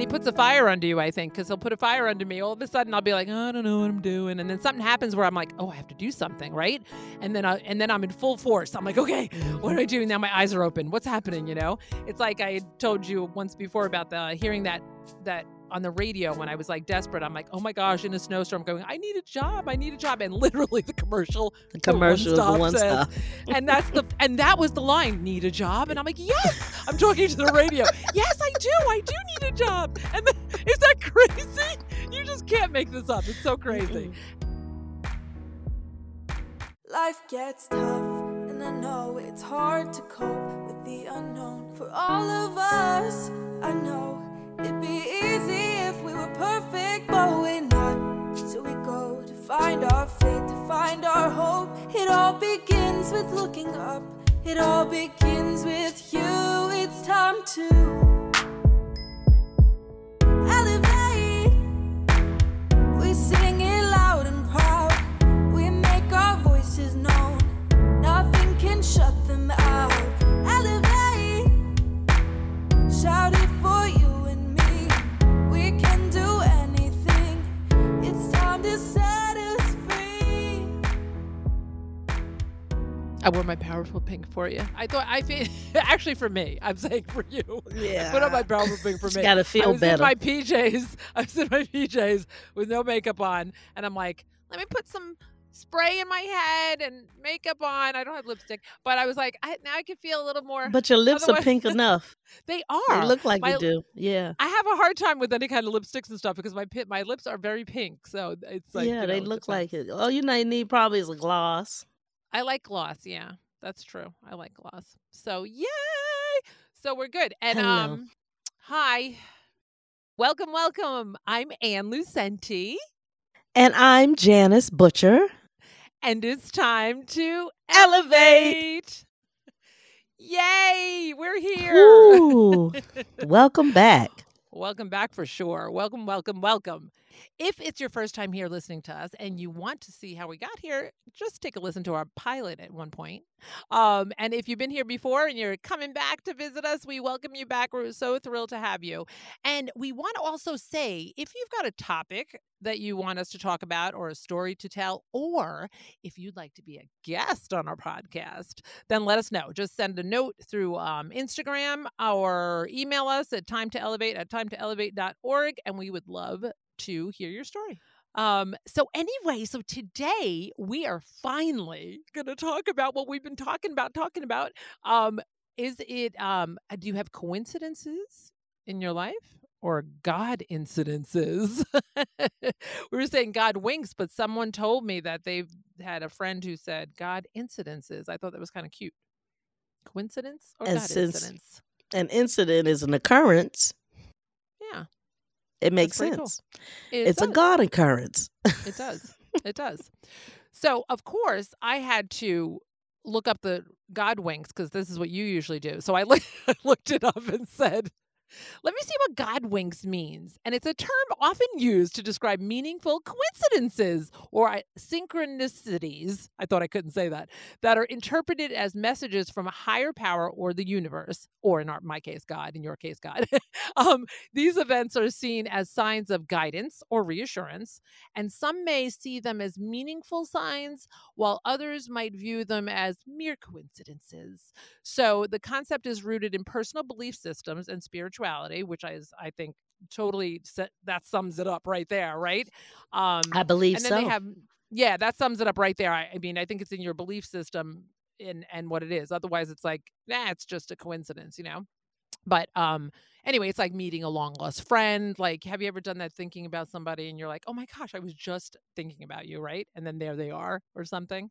he puts a fire under you, I think, because he'll put a fire under me. All of a sudden, I'll be like, oh, I don't know what I'm doing, and then something happens where I'm like, oh, I have to do something, right? And then, I, and then I'm in full force. I'm like, okay, what am I doing now? My eyes are open. What's happening? You know, it's like I told you once before about the hearing that that on the radio when I was like desperate. I'm like, oh my gosh, in a snowstorm, going, I need a job, I need a job, and literally the commercial, the commercial, the one says, and that's the and that was the line, need a job, and I'm like, yes, I'm talking to the radio, yes, I do, I do need a job, and the, is that crazy? You just can't make this up. It's so crazy. Life gets tough, and I know it's hard to cope with the unknown for all of us. I know It'd be easy if we were perfect, but we're not. So we go to find our fate, to find our hope. It all begins with looking up. It all begins with you. It's time to. Wore my powerful pink for you. I thought I feel actually for me. I'm saying for you. Yeah. I put on my powerful pink for me. Got to feel I was better. In my PJs. I was in my PJs with no makeup on, and I'm like, let me put some spray in my head and makeup on. I don't have lipstick, but I was like, I, now I can feel a little more. But your lips Otherwise, are pink enough. they are. They look like my, you do. Yeah. I have a hard time with any kind of lipsticks and stuff because my pit, my lips are very pink. So it's like yeah, you know, they look like it. All you need probably is a gloss. I like gloss. Yeah. That's true. I like gloss. So yay! So we're good. And Hello. um, hi, welcome, welcome. I'm Ann Lucente, And I'm Janice Butcher. and it's time to elevate. Yay! We're here. Ooh, welcome back. Welcome back for sure. Welcome, welcome, welcome. If it's your first time here listening to us and you want to see how we got here, just take a listen to our pilot at one point. Um, and if you've been here before and you're coming back to visit us, we welcome you back. We're so thrilled to have you. And we want to also say if you've got a topic that you want us to talk about or a story to tell, or if you'd like to be a guest on our podcast, then let us know. Just send a note through um, Instagram or email us at time to elevate at time to elevate.org, and we would love to hear your story. Um, so anyway, so today we are finally gonna talk about what we've been talking about, talking about. Um, is it um do you have coincidences in your life? Or God incidences. we were saying God winks, but someone told me that they've had a friend who said God incidences. I thought that was kind of cute. Coincidence or And God incidence? An incident is an occurrence. Yeah, It makes pretty cool. sense. it It's a. God occurrence. It does. It does. So, of course, I had to look up the God winks because this is what you usually do. So I, look, I looked it up and said, let me see what God winks means. And it's a term often used to describe meaningful coincidences or synchronicities. I thought I couldn't say that, that are interpreted as messages from a higher power or the universe, or in our, my case, God, in your case, God. um, these events are seen as signs of guidance or reassurance, and some may see them as meaningful signs, while others might view them as mere coincidences. So the concept is rooted in personal belief systems and spirituality, which is, I think, totally se- that sums it up right there, right? Um, I believe and then so. they have, yeah, that sums it up right there. I, I mean, I think it's in your belief system in and what it is. Otherwise, it's like, nah, it's just a coincidence, you know. But um, anyway, it's like meeting a long lost friend. Like, have you ever done that thinking about somebody and you're like, oh my gosh, I was just thinking about you, right? And then there they are, or something.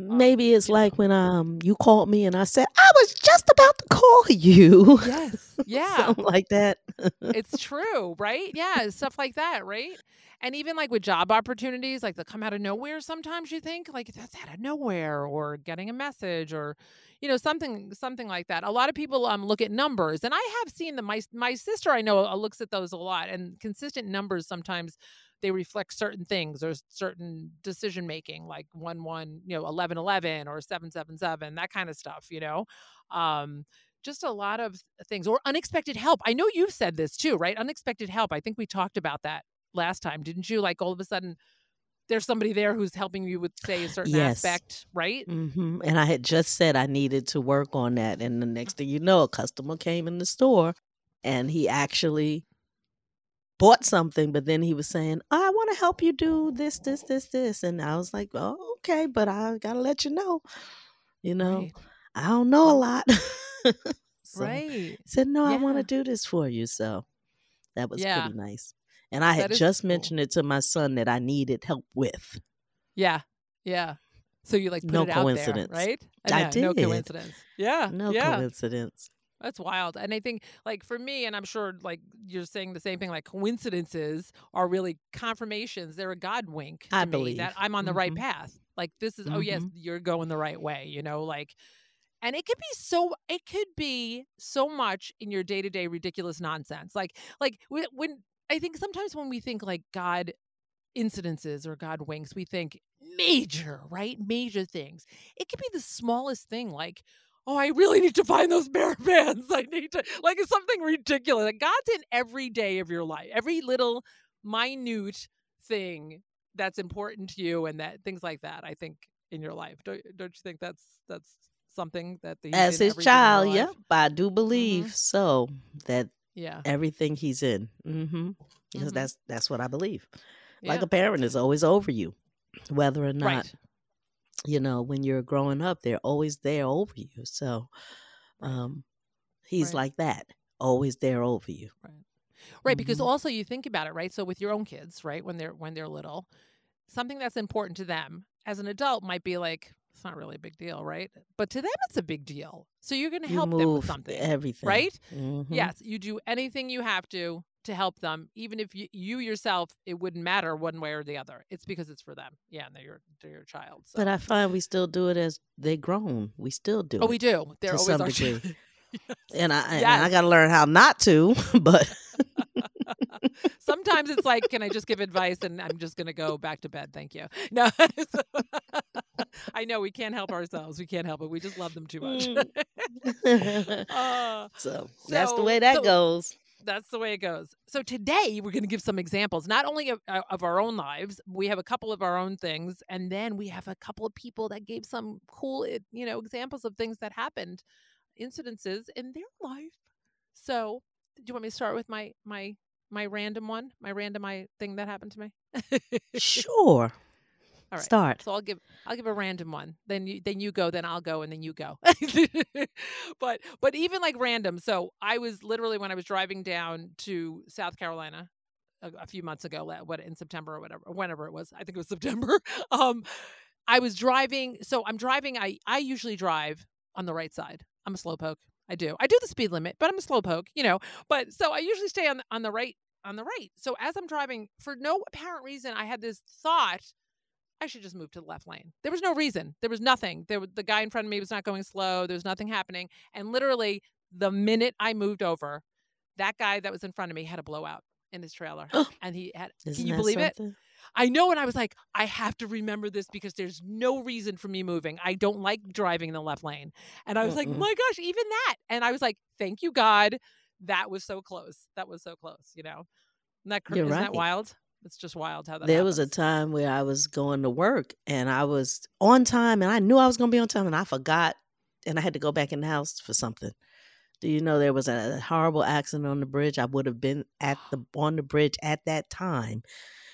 Maybe it's like when um you called me and I said I was just about to call you. Yes. Yeah. Something like that. it's true, right? Yeah, stuff like that, right? And even like with job opportunities, like they come out of nowhere sometimes you think like that's out of nowhere or getting a message or you know something something like that. A lot of people um look at numbers and I have seen them my my sister I know uh, looks at those a lot and consistent numbers sometimes they reflect certain things or certain decision making like 1 1 you know 11 11 or 7 7 7 that kind of stuff you know um just a lot of things or unexpected help. I know you've said this too, right? Unexpected help. I think we talked about that last time, didn't you? Like all of a sudden there's somebody there who's helping you with say a certain Yes. aspect, right? hmm And I had just said I needed to work on that. And the next thing you know, a customer came in the store and he actually bought something, but then he was saying, I want to help you do this, this, this, this. And I was like, oh, okay, but I got to let you know, you know, Right. I don't know a lot. So right. he said, no, I want to do this for you. So that was Yeah. pretty nice. And I had just cool. mentioned it to my son that I needed help with. Yeah. Yeah. So you like put No it out coincidence. there, right? I know, No coincidence. Yeah. No yeah. coincidence. That's wild. And I think like for me, and I'm sure like you're saying the same thing, like coincidences are really confirmations. They're a God wink to I me believe. that I'm on the right Mhm. path. Like this is, oh yes, Mhm. you're going the right way, you know, like and it could be so it could be so much in your day-to-day ridiculous nonsense. Like like when I think sometimes when we think like God incidences or God winks, we think major, right? Major things. It could be the smallest thing, like, oh, I really need to find those bear bands. I need to, like, it's something ridiculous. Like, God's in every day of your life, every little minute thing that's important to you, and that things like that. I think in your life, don't don't you think that's that's something that the As his child, yep, I do believe so that yeah, everything he's in, mm-hmm. because Mhm. that's that's what I believe. Like a parent is always over you, whether or not right, you know when you're growing up, they're always there over you. So, um, he's Right. like that, always there over you. right. Because Mhm. also you think about it, right? So with your own kids, right, when they're when they're little, something that's important to them as an adult might be like it's not really a big deal, right? But to them, it's a big deal. So you're going to help them with something, everything, right? Mhm. Yes, you do anything you have to to help them, even if you, you yourself it wouldn't matter one way or the other. It's because it's for them. Yeah, and they're your they're your child. So. But I find we still do it as they grown. We still do oh, it. we do. They're to always some our degree. children. and I and I got to learn how not to. But Sometimes it's like, can I just give advice and I'm just going to go back to bed? Thank you. No, I know we can't help ourselves. We can't help it. We just love them too much. Uh, so that's the way that so- goes. That's the way it goes. So today we're going to give some examples, not only of, uh, of our own lives. We have a couple of our own things, and then we have a couple of people that gave some cool, eh, you know, examples of things that happened, incidences in their life. So, do you want me to start with my my my random one, my random I thing that happened to me? Sure. All right. Start. So I'll give I'll give a random one. Then you then you go, then I'll go, and then you go. but but even like random. So I was literally when I was driving down to South Carolina a, a few months ago, what in September or whatever, whenever it was. I think it was September. Um, I was driving. So I'm driving. I I usually drive on the right side. I'm a slowpoke. I do. I do the speed limit, but I'm a slowpoke. You know. But so I usually stay on on the right on the right. So as I'm driving, for no apparent reason, I had this thought. I should just move to the left lane. There was no reason. There was nothing. There the guy in front of me was not going slow. There was nothing happening. And literally, the minute I moved over, that guy that was in front of me had a blowout in his trailer, and he had. Isn't can you believe it? I know, and I was like, I have to remember this because there's no reason for me moving. I don't like driving in the left lane. And I was like, Mm-mm. my gosh, even that. And I was like, thank you, God. That was so close. That was so close, you know? Isn't that, cr- isn't that wild? It's just wild how that There was a time where I was going to work and I was on time and I knew I was going to be on time and I forgot and I had to go back in the house for something. Do you know there was a horrible accident on the bridge? I would have been at the on the bridge at that time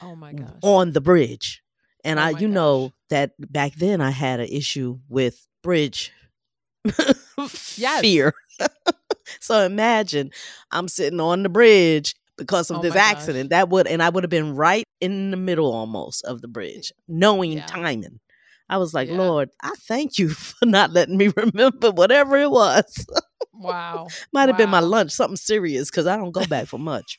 Oh my gosh. on the bridge. And Oh I you know that back then I had an issue with bridge fear. so imagine I'm sitting on the bridge because of Oh this my gosh. accident. That would and I would have been right in the middle almost of the bridge, knowing Yeah. timing. I was like, Yeah. Lord, I thank you for not letting me remember whatever it was. Wow. Might have been my lunch, something serious, because I don't go back for much.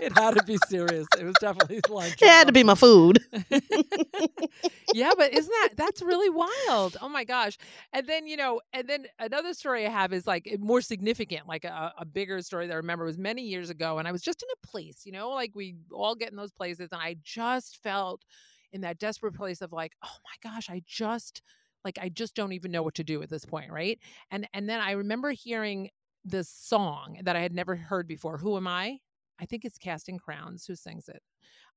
It had to be serious. It was definitely lunch. It had to be my food. yeah, but isn't that that's really wild? Oh my gosh! And then you know, and then another story I have is like more significant, like a, a bigger story that I remember was many years ago, and I was just in a place, you know, like we all get in those places, and I just felt in that desperate place of like, oh my gosh, I just like I just don't even know what to do at this point, right? And and then I remember hearing this song that I had never heard before. Who am I? I think it's Casting Crowns who sings it.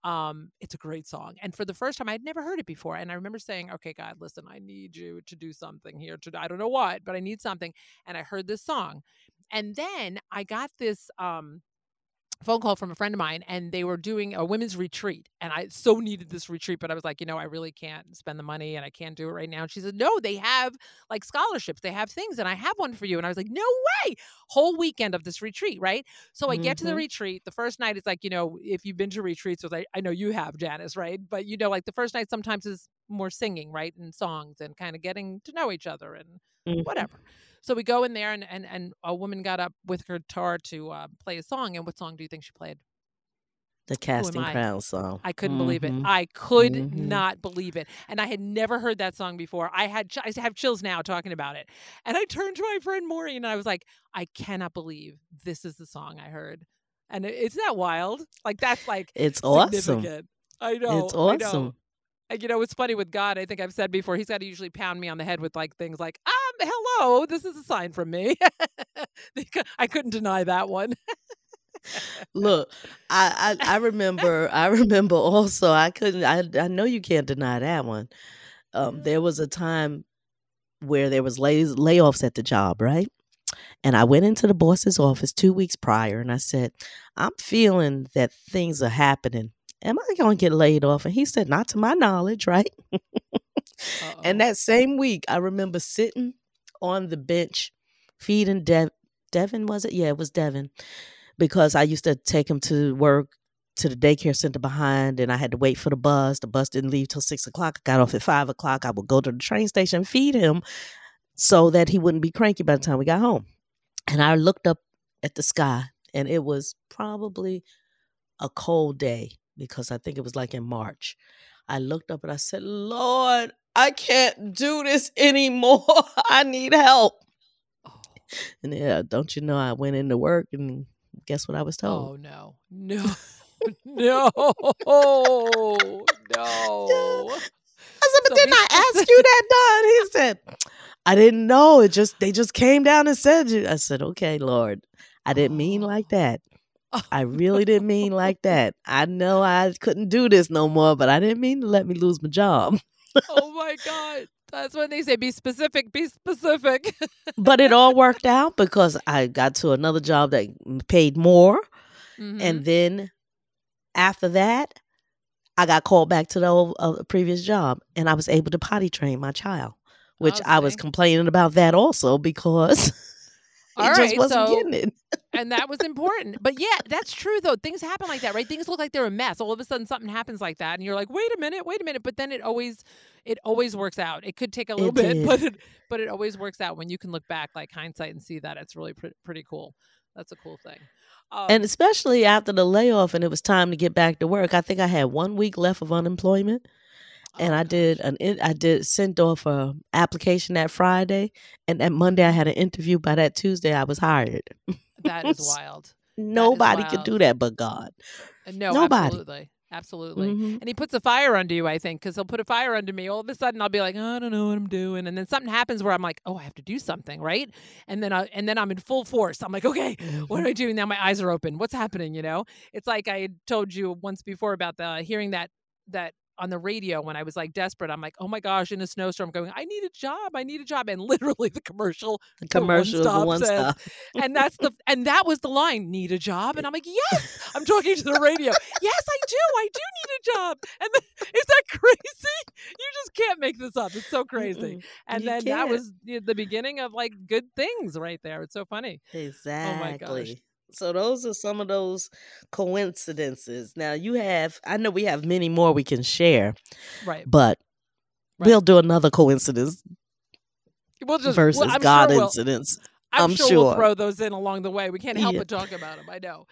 Um, it's a great song. And for the first time, I'd never heard it before. And I remember saying, okay, God, listen, I need you to do something here. To I don't know what, but I need something. And I heard this song. And then I got this um phone call from a friend of mine and they were doing a women's retreat and i so needed this retreat but i was like you know i really can't spend the money and i can't do it right now and she said no they have like scholarships they have things and i have one for you and i was like no way whole weekend of this retreat right so i get to the Mhm. retreat the first night it's like you know if you've been to retreats I, I know you have janice right but you know like the first night sometimes is more singing right and songs and kind of getting to know each other and Mhm. whatever. So we go in there, and and and a woman got up with her guitar to uh, play a song. And what song do you think she played? The casting crown song. I couldn't believe it. Mhm. I could Mhm. not believe it, and I had never heard that song before. I had ch- I have chills now talking about it. And I turned to my friend Maureen, and I was like, I cannot believe this is the song I heard. And it- isn't that wild? Like that's like It's awesome. I know. It's I know. You know, it's funny with God. I think I've said before, he's got to usually pound me on the head with like things like, um, hello, this is a sign from me. I couldn't deny that one. Look, I, I I remember I remember also I couldn't I I know you can't deny that one. Um, there was a time where there was lay, layoffs at the job, right? And I went into the boss's office two weeks prior, and I said, "I'm feeling that things are happening. Am I going to get laid off?" And he said, "Not to my knowledge, right?" And that same week, I remember sitting on the bench feeding Dev- Devin, was it? Yeah, it was Devin. Because I used to take him to work to the daycare center behind, and I had to wait for the bus. The bus didn't leave till six o'clock. I got off at five o'clock. I would go to the train station, feed him so that he wouldn't be cranky by the time we got home. And I looked up at the sky, and it was probably a cold day because I think it was like in March. I looked up and I said, Lord, I can't do this anymore. I need help. Oh, And yeah, don't you know, I went into work and guess what I was told? oh, no. No. no. No. I said, but So didn't I ask you that, Don? He said, I didn't know. It just they just came down and said you. I said, okay, Lord. I didn't mean oh. like that. I really didn't mean like that. I know I couldn't do this no more, but I didn't mean to let me lose my job. oh my God. That's when they say. Be specific. Be specific. but it all worked out because I got to another job that paid more. Mhm. And then after that, I got called back to the old, uh, previous job and I was able to potty train my child, which Oh, I was complaining about that also because All just right, wasn't so- getting it. and that was important. But yeah, that's true though. Things happen like that, right? Things look like they're a mess. All of a sudden something happens like that and you're like, "Wait a minute, wait a minute." But then it always it always works out. It could take a little It bit, did. but it but it always works out when you can look back like hindsight and see that it's really pre- pretty cool. That's a cool thing. Um, And especially after the layoff and it was time to get back to work, I think I had one week left of unemployment. And oh, I did an I did sent off a application that Friday, and that Monday I had an interview. By that Tuesday, I was hired. that is wild. Nobody could wild. do that but God. Uh, No, Nobody. absolutely. Absolutely. Mhm. And he puts a fire under you, I think, because he'll put a fire under me. All of a sudden, I'll be like, "Oh, I don't know what I'm doing, and then something happens where I'm like, oh, I have to do something, right? And then, I, and then I'm in full force. I'm like, okay, what Mm-hmm. do I doing now? My eyes are open. What's happening? You know, it's like I told you once before about the hearing that that on the radio when I was like desperate. I'm like, oh my gosh, in a snowstorm, going, I need a job, I need a job, and literally the commercial The commercial the one stop. and that's the and that was the line need a job and i'm like yes i'm talking to the radio yes i do i do need a job and then, is that crazy you just can't make this up it's so crazy Mm-mm. and then that can't. was the the beginning of like good things right there it's so funny oh Exactly. So those are some of those coincidences. Now you have I know we have many more we can share, right but Right. we'll do another coincidence we'll just versus well, I'm God sure we'll, incidents. I'm, I'm sure, we'll throw those in along the way we can't help Yeah. but talk about them i know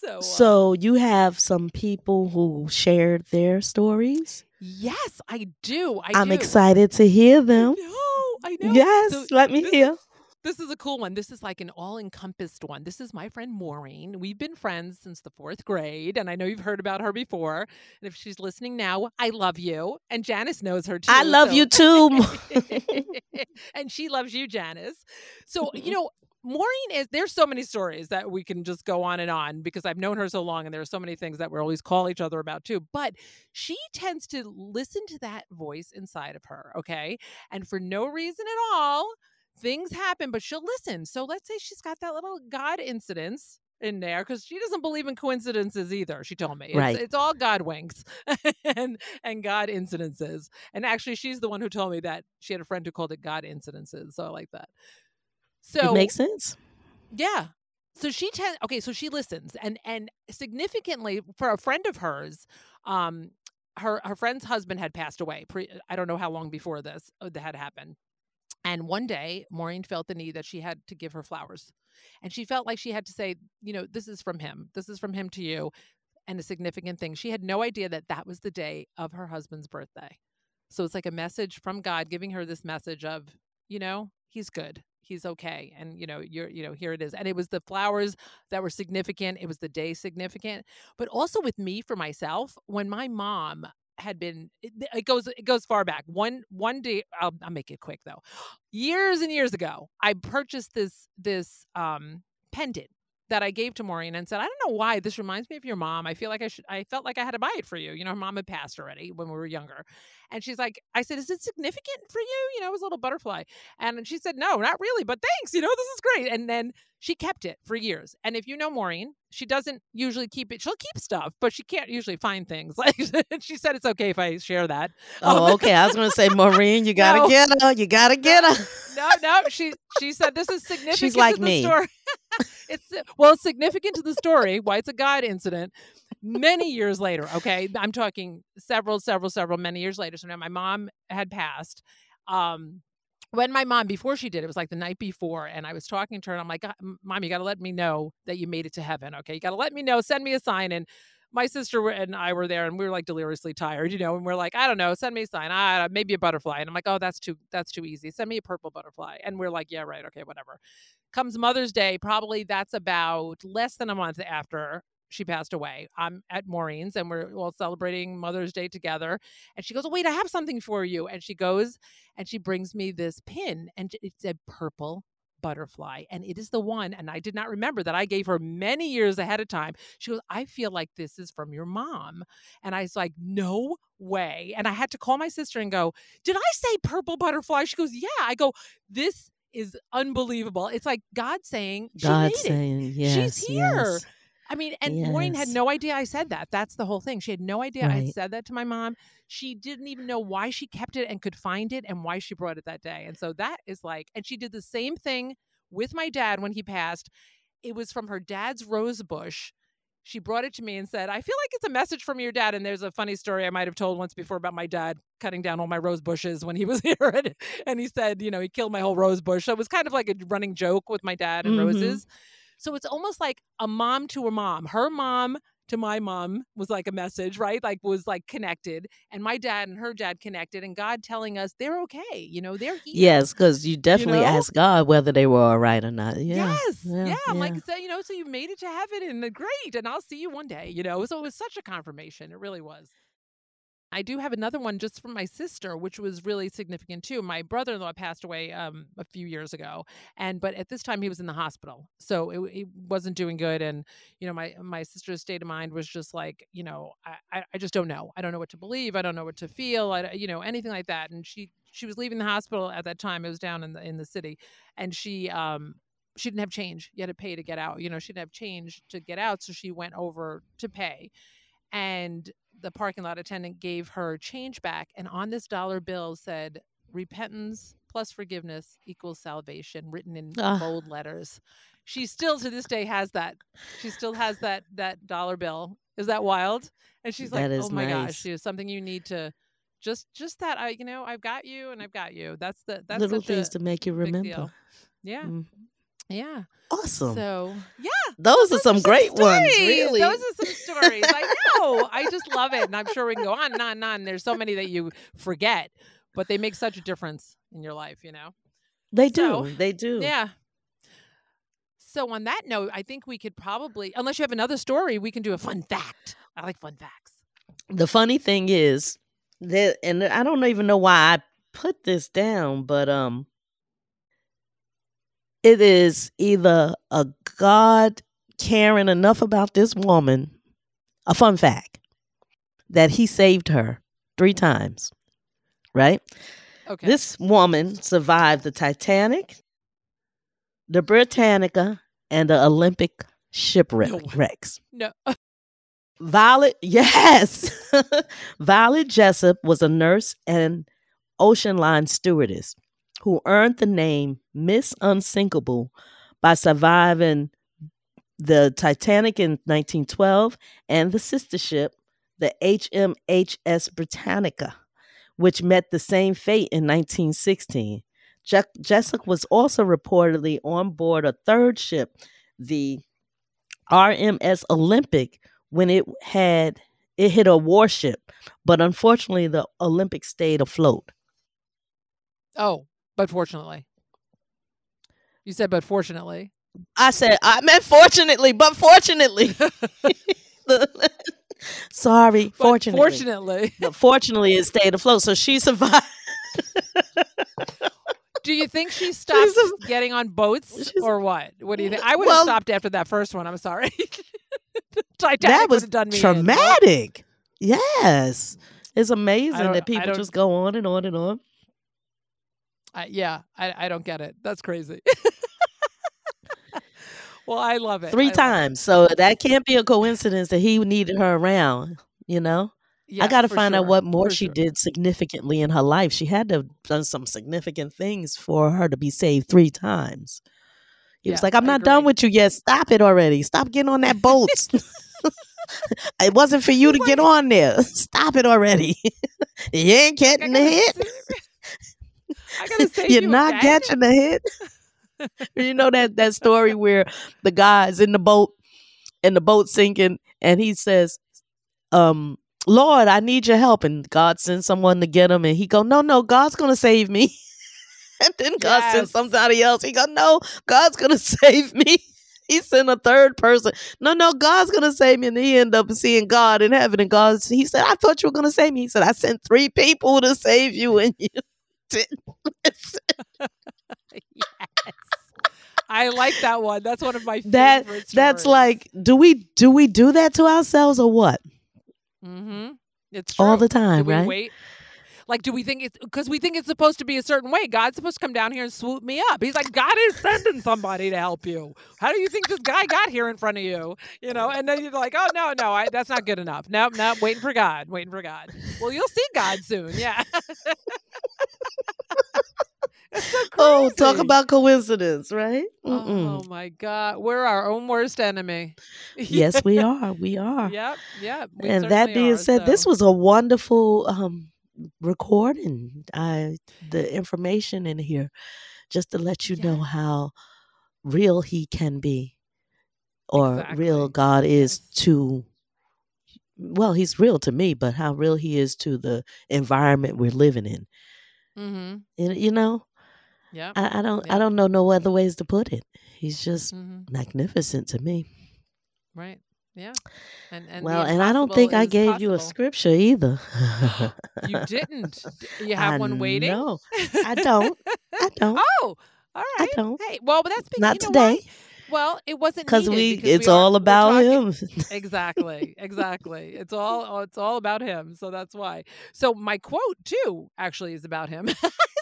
so uh, So you have some people who shared their stories. yes i do i I'm do excited to hear them. know, I know. Yes, So let me this is- hear. This is a cool one. This is like an all encompassed one. This is my friend Maureen. We've been friends since the fourth grade, and I know you've heard about her before. And if she's listening now, I love you. And Janice knows her too. I love so- you too. and she loves you, Janice. So, you mm-hmm. know, Maureen is there's so many stories that we can just go on and on because I've known her so long and there are so many things that we always call each other about too. But she tends to listen to that voice inside of her, okay? And for no reason at all, things happen, but she'll listen. So let's say she's got that little God incidence in there because she doesn't believe in coincidences either. She told me it's, Right. it's all God winks and and God incidences. And actually, she's the one who told me that she had a friend who called it God incidences. So I like that. So it makes sense. yeah. So she tends okay, so she listens and and significantly for a friend of hers, um her her friend's husband had passed away. Pre, I don't know how long before this uh, that had happened. And one day, Maureen felt the need that she had to give her flowers. And she felt like she had to say, you know, this is from him. This is from him to you. And a significant thing. She had no idea that that was the day of her husband's birthday. So it's like a message from God giving her this message of, you know, he's good. He's okay. And, you know, you're, you know, here it is. And it was the flowers that were significant. It was the day significant. But also with me for myself, when my mom had been it, it goes it goes far back one one day I'll, I'll make it quick though years and years ago i purchased this this um pendant that I gave to Maureen and said, I don't know why this reminds me of your mom. I feel like I should, I felt like I had to buy it for you. You know, her mom had passed already when we were younger. And she's like, I said, is it significant for you? You know, it was a little butterfly. And she said, no, not really, but thanks. You know, this is great. And then she kept it for years. And if you know Maureen, she doesn't usually keep it. She'll keep stuff, but she can't usually find things. Like she said, it's okay if I share that. Oh, okay. I was going to say, Maureen, you got to No. get her. You got to get her. no, no. She she said this is significant. She's like me. Story. it's well, it's significant to the story. Why it's a God incident. Many years later, okay, I'm talking several, several, several, many years later. So now my mom had passed. Um, when my mom before she did it was like the night before and i was talking to her and i'm like "God, mom you got to let me know that you made it to heaven okay? You got to let me know send me a sign and my sister and i were there and we were like deliriously tired you know and we're like i don't know send me a sign ah, maybe a butterfly and i'm like oh that's too that's too easy send me a purple butterfly and we're like yeah right okay whatever. Comes mother's day probably that's about less than a month after she passed away. I'm at maureen's and we're all celebrating mother's day together. And she goes oh, wait i have something for you. And she goes and she brings me this pin and it's a purple butterfly. And it is the one and i did not remember that. I gave her many years ahead of time. She goes i feel like this is from your mom. And i was like no way. And i had to call my sister and go did i say purple butterfly? She goes yeah. I go this is unbelievable. It's like god saying God made it. saying, yes. here. yes. I mean, and Maureen had no idea I said that. That's the whole thing. She had no idea I had said that to my mom. She didn't even know why she kept it and could find it and why she brought it that day. And so that is like, and she did the same thing with my dad when he passed. It was from her dad's rose bush. She brought it to me and said, I feel like it's a message from your dad. And there's a funny story I might have told once before about my dad cutting down all my rose bushes when he was here. And, and he said, you know, he killed my whole rose bush. So it was kind of like a running joke with my dad and Mhm. roses. So it's almost like a mom to a mom. Her mom to my mom was like a message, right? Like was like connected, and my dad and her dad connected, and God telling us they're okay. You know, they're here. Yes, because you definitely know? asked God whether they were all right or not. Yeah. Yes. Yeah. yeah, I'm like, so, you know, so you made it to heaven and uh, great. And I'll see you one day, you know. So it was such a confirmation. It really was. I do have another one just from my sister, which was really significant too. My brother in law passed away um, a few years ago. And but at this time he was in the hospital. So it, it wasn't doing good. And, you know, my my sister's state of mind was just like, you know, I, I- just don't know. I don't know what to believe. I don't know what to feel. I, you know, anything like that. And she she was leaving the hospital at that time. It was down in the in the city. And she um she didn't have change. You had to pay to get out. You know, she didn't have change to get out, so she went over to pay. And the parking lot attendant gave her change back, and on this dollar bill said repentance plus forgiveness equals salvation, written in Ah. bold letters. She still to this day has that. She still has that that dollar bill. Is that wild? And she's like, "Oh my gosh, nice. you know, something you need to." Just, just that I, you know, I've got you, and I've got you. That's the that's Little things to make you remember. Yeah, Mm. Yeah. Awesome. So yeah, Those are some great ones, really. Those are some stories. I know. I just love it, and I'm sure we can go on and on and on. There's so many that you forget, but they make such a difference in your life. You know. They do. So, they do. Yeah. So on that note, I think we could probably, unless you have another story, we can do a fun fact. I like fun facts. The funny thing is that, and I don't even know why I put this down, but um, it is either a God caring enough about this woman, a fun fact, that he saved her three times, right? Okay. This woman survived the Titanic, the Britannica, and the Olympic No shipwrecks. no. Violet, yes. Violet Jessup was a nurse and ocean line stewardess who earned the name Miss Unsinkable by surviving the Titanic in 1912 and the sister ship, the HMHS Britannica, which met the same fate in 1916. Je- Jessup was also reportedly on board a third ship, the RMS Olympic, when it had it hit a warship, but unfortunately the Olympic stayed afloat. Oh, but fortunately. You said, but fortunately. I said I meant fortunately, but fortunately. Sorry, But fortunately. Fortunately. But fortunately it stayed afloat. So she survived. Do you think she stopped a- getting on boats or what? What do you think? I would have Well- stopped after that first one. I'm sorry. Titanic that was done me in, traumatic. Yes. It's amazing that people just go on and on and on. I, yeah, I, I don't get it. That's crazy. well, I love it. I Three it. times. So that can't be a coincidence that he needed her around, you know? Yeah, I got to find out what more for she sure. did significantly in her life. She had to have done some significant things for her to be saved three times. He was like, I'm I not done with you yet. Stop it already. Stop getting on that boat. it wasn't for you to get on there. Stop it already. you ain't I getting the hit. Save- I gotta save You're you not again? catching the hit. you know that that story where the guy's in the boat and the boat sinking and he says, um, Lord, I need your help. And God sends someone to get him and he go, No, no, God's gonna save me. and then God sends somebody else. He go, No, God's gonna save me. He sent a third person. No, no, God's gonna save me. And he ended up seeing God in heaven. And God, he said, I thought you were gonna save me. He said, I sent three people to save you, and you didn't. listen." yes. I like that one. That's one of my That- favorite That's like, do we do we do that to ourselves or what? Mm-hmm. It's true. All the Do time, we right? wait? Like, do we think it's because we think it's supposed to be a certain way? God's supposed to come down here and swoop me up. He's like, God is sending somebody to help you. How do you think this guy got here in front of you? You know, and then you're like, oh no, no, I, that's not good enough. No, no, waiting for God, waiting for God. Well, you'll see God soon. Yeah. So Oh, talk about coincidence, right? Mm-mm. Oh my God, we're our own worst enemy. yes, we are. We are. Yep. Yep. and that being are, said, this was a wonderful um recording. I the information in here, just to let you know how real he can be, or real God is to. Well, he's real to me, but how real he is to the environment we're living in. mm-hmm. You you know, yeah I, I don't Yeah. I don't know no other ways to put it. He's just Mhm. magnificent to me. Right. Yeah. And and well, and I don't think I gave you a scripture either. You didn't. You have I one waiting. No, I don't. I don't. oh, all I don't. Hey, well, but that's because Not you know today, Well, it wasn't because we. because It's we all about him. exactly exactly it's all it's all about him so that's why so my quote too actually is about him it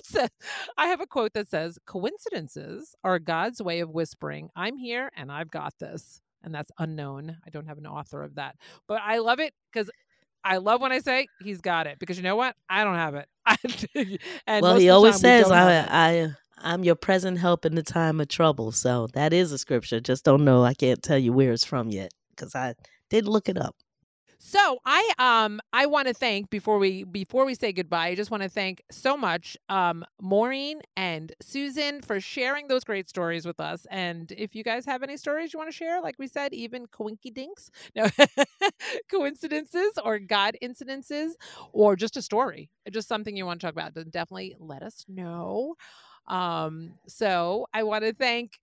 says, i have a quote that says coincidences are god's way of whispering i'm here and i've got this and that's unknown i don't have an author of that but i love it because I love when I say he's got it because you know what? I don't have it. and well, he always we says, it. "I, I, I'm your present help in the time of trouble." So that is a scripture. Just don't know. I can't tell you where it's from yet because I did look it up. So I um I want to thank before we before we say goodbye, I just want to thank so much um Maureen and Susan for sharing those great stories with us. And if you guys have any stories you want to share, like we said, even coinky dinks, no coincidences or God incidences, or just a story, just something you want to talk about, then definitely let us know. Um, so I want to thank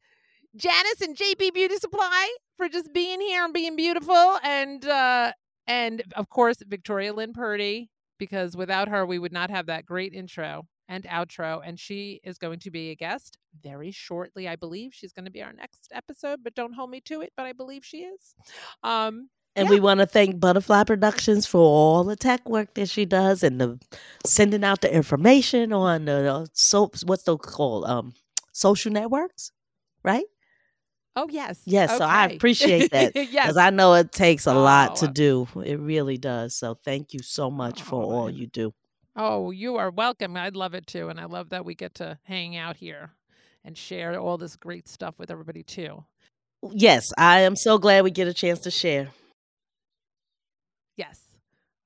Janice and JBee Beauty Supply for just being here and being beautiful, and uh, and of course Victoria Lynn Purdy, because without her we would not have that great intro and outro. And she is going to be a guest very shortly, I believe. She's going to be our next episode, but don't hold me to it. But I believe she is. Um, And Yeah. we want to thank Butterfly Productions for all the tech work that she does and the sending out the information on the uh, so what's those called um social networks, right? Oh yes, Yes, so I appreciate that, yes, Because I know it takes a lot to Oh. do. It really does. So thank you so much for Oh, all and- you do. Oh, you are welcome. I'd love it too. And I love that we get to hang out here and share all this great stuff with everybody too. Yes, I am so glad we get a chance to share. Yes.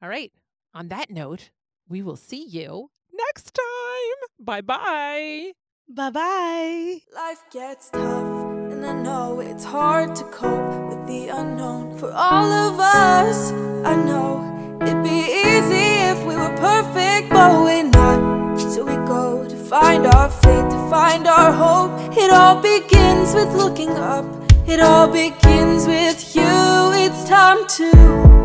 All right. On that note, we will see you next time. Bye bye. Bye bye. Life gets tough, and I know it's hard to cope with the unknown. For all of us, I know it'd be easy if we were perfect, but we're not. So we go to find our fate, to find our hope. It all begins with looking up, it all begins with you. It's time to